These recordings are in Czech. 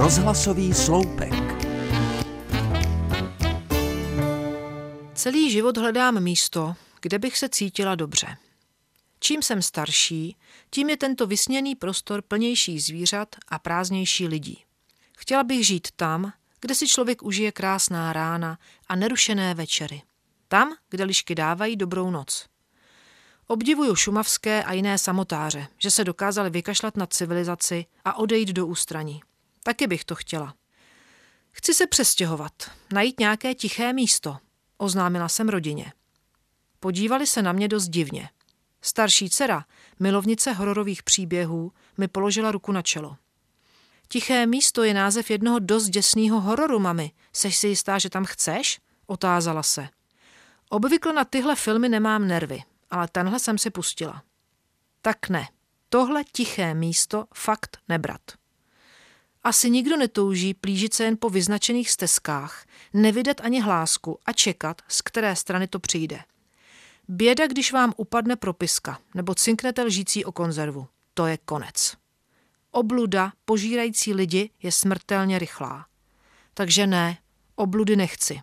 Rozhlasový sloupek. Celý život hledám místo, kde bych se cítila dobře. Čím jsem starší, tím je tento vysněný prostor plnější zvířat a prázdnější lidí. Chtěla bych žít tam, kde si člověk užije krásná rána a nerušené večery. Tam, kde lišky dávají dobrou noc. Obdivuju šumavské a jiné samotáře, že se dokázali vykašlat na civilizaci a odejít do ústraní. Taky bych to chtěla. Chci se přestěhovat, najít nějaké tiché místo, oznámila jsem rodině. Podívali se na mě dost divně. Starší dcera, milovnice hororových příběhů, mi položila ruku na čelo. Tiché místo je název jednoho dost děsného hororu, mami. Seš si jistá, že tam chceš? Otázala se. Obvykle na tyhle filmy nemám nervy, ale tenhle jsem si pustila. Tak ne, tohle tiché místo fakt nebrat. Asi nikdo netouží plížit se jen po vyznačených stezkách, nevydat ani hlásku a čekat, z které strany to přijde. Běda, když vám upadne propiska nebo cinknete lžící o konzervu. To je konec. Obluda požírající lidi je smrtelně rychlá. Takže ne, obludy nechci.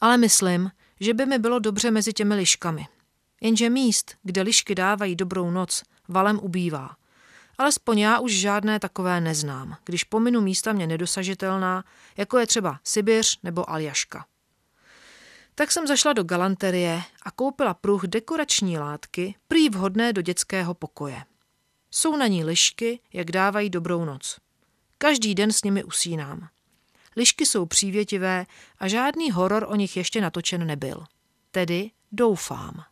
Ale myslím, že by mi bylo dobře mezi těmi liškami. Jenže míst, kde lišky dávají dobrou noc, valem ubývá. Alespoň já už žádné takové neznám, když pominu místa mě nedosažitelná, jako je třeba Sibiř nebo Aljaška. Tak jsem zašla do galanterie a koupila pruh dekorační látky, prý vhodné do dětského pokoje. Jsou na ní lišky, jak dávají dobrou noc. Každý den s nimi usínám. Lišky jsou přívětivé a žádný horor o nich ještě natočen nebyl. Tedy doufám.